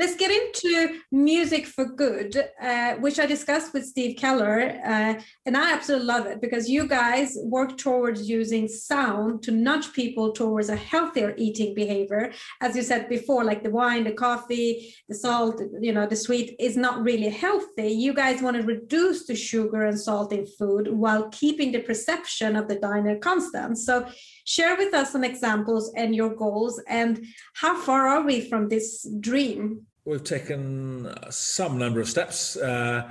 let's get into music for good, uh, which I discussed with Steve Keller, uh, and I absolutely love it because you guys work towards using sound to nudge people towards a healthier eating behavior. As you said before, like the wine, the coffee, the salt, you know, the sweet is not really healthy. You guys want to reduce the sugar and salt in food while keeping the perception of the diner constant. So share with us some examples and your goals and how far are we from this dream? We've taken some number of steps uh,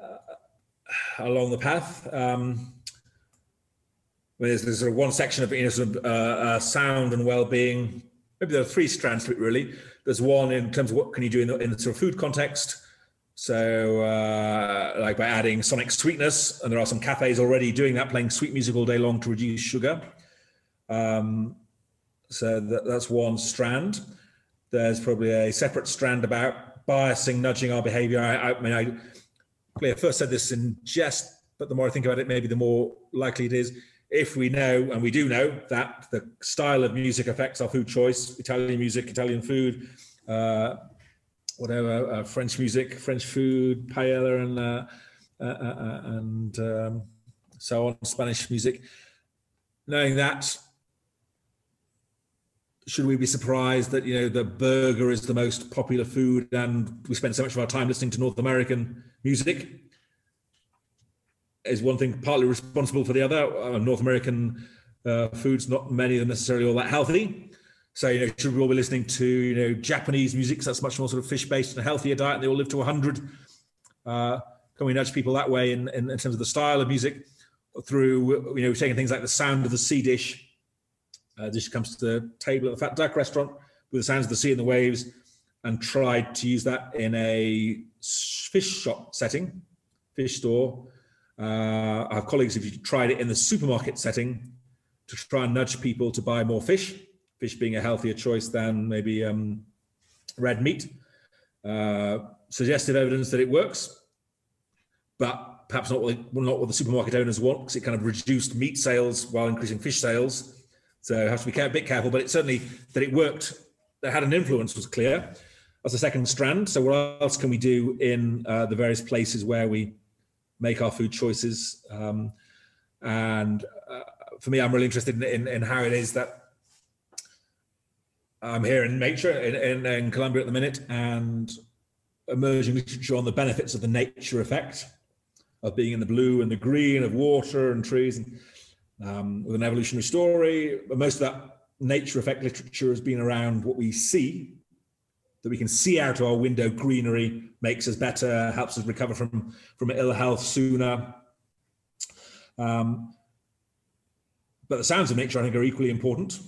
uh, along the path. Um, there's, there's sort of one section of, you know, sort of uh, uh, sound and well-being. Maybe there are three strands to it, really. There's one in terms of what can you do in the, in the sort of food context. So, uh, like by adding sonic sweetness, and there are some cafes already doing that, playing sweet music all day long to reduce sugar. Um, so that, that's one strand. There's probably a separate strand about biasing, nudging our behavior. I, I mean, I, I first said this in jest, but the more I think about it, maybe the more likely it is. If we know, and we do know, that the style of music affects our food choice, Italian music, Italian food, uh, whatever, uh, French music, French food, paella, and uh, uh, uh, uh and um, so on, Spanish music. Knowing that, should we be surprised that you know the burger is the most popular food and we spend so much of our time listening to north american music? Is one thing partly responsible for the other. Uh, north american uh, foods not many them necessarily all that healthy. So you know should we all be listening to you know japanese music? That's much more sort of fish based and a healthier diet and they all live to 100 uh, can we nudge people that way in, in, in terms of the style of music through you know taking things like the sound of the sea dish uh, comes to the table at the Fat Duck restaurant with the sounds of the sea and the waves and tried to use that in a fish shop setting, fish store. Uh, have colleagues who've tried it in the supermarket setting to try and nudge people to buy more fish, fish being a healthier choice than maybe um, red meat. Uh, suggestive evidence that it works, but perhaps not what, not what the supermarket owners want because it kind of reduced meat sales while increasing fish sales. So I have to be a bit careful, but it certainly that it worked, that had an influence was clear. That's the second strand. So what else can we do in uh, the various places where we make our food choices? Um, and uh, for me, I'm really interested in, in, in, how it is that I'm here in nature in, in, in Colombia at the minute and emerging literature on the benefits of the nature effect of being in the blue and the green of water and trees. And, um, with an evolutionary story. But most of that nature effect literature has been around what we see, that we can see out of our window greenery, makes us better, helps us recover from, from ill health sooner. Um, but the sounds of nature, I think, are equally important.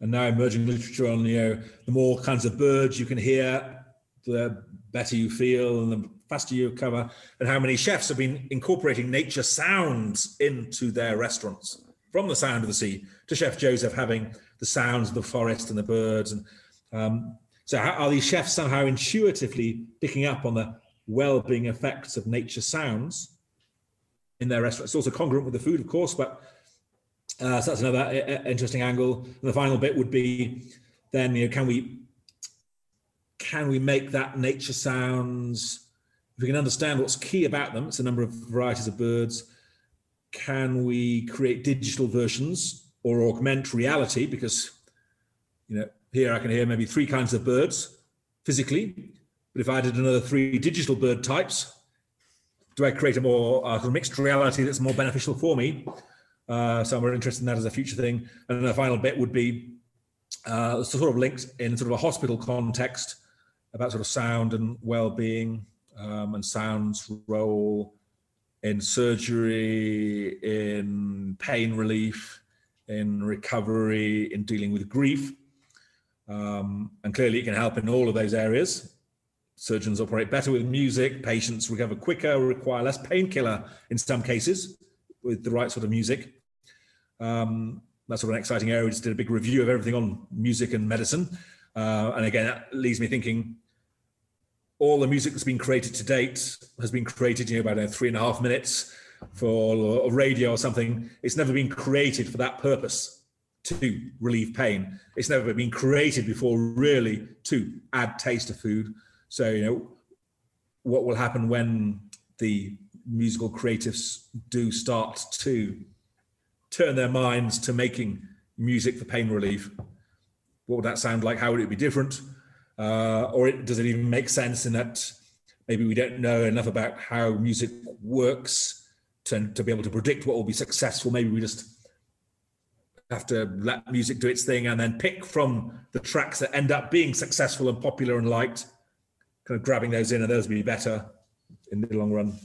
And now emerging literature on, you know, the more kinds of birds you can hear, the better you feel and the faster you recover. And how many chefs have been incorporating nature sounds into their restaurants from the sound of the sea to Chef Jozef having the sounds of the forest and the birds. And um, so, how, are these chefs somehow intuitively picking up on the well-being effects of nature sounds in their restaurants? It's also congruent with the food, of course, but uh, so that's another uh, uh, interesting angle. And the final bit would be then, you know, can we can we make that nature sounds? If we can understand what's key about them, it's a number of varieties of birds can we create digital versions or augment reality? Because, you know, here I can hear maybe three kinds of birds physically, but if I added another three digital bird types, do I create a more uh, mixed reality that's more beneficial for me? Uh, so I'm interested in that as a future thing. And the final bit would be uh, sort of linked in sort of a hospital context about sort of sound and well-being um, and sound's role in surgery, in pain relief, in recovery, in dealing with grief. Um, and clearly, it can help in all of those areas. Surgeons operate better with music, patients recover quicker, require less painkiller in some cases with the right sort of music. Um, that's sort of an exciting area. We just did a big review of everything on music and medicine. Uh, and again, that leaves me thinking all the music that's been created to date has been created, you know, about uh, three and a half minutes for radio or something. It's never been created for that purpose to relieve pain. It's never been created before, really, to add taste to food. So, you know, what will happen when the musical creatives do start to turn their minds to making music for pain relief? What would that sound like? How would it be different? Uh, or it, does it even make sense in that maybe we don't know enough about how music works to, to be able to predict what will be successful? Maybe we just have to let music do its thing and then pick from the tracks that end up being successful and popular and liked, kind of grabbing those in, and those will be better in the long run.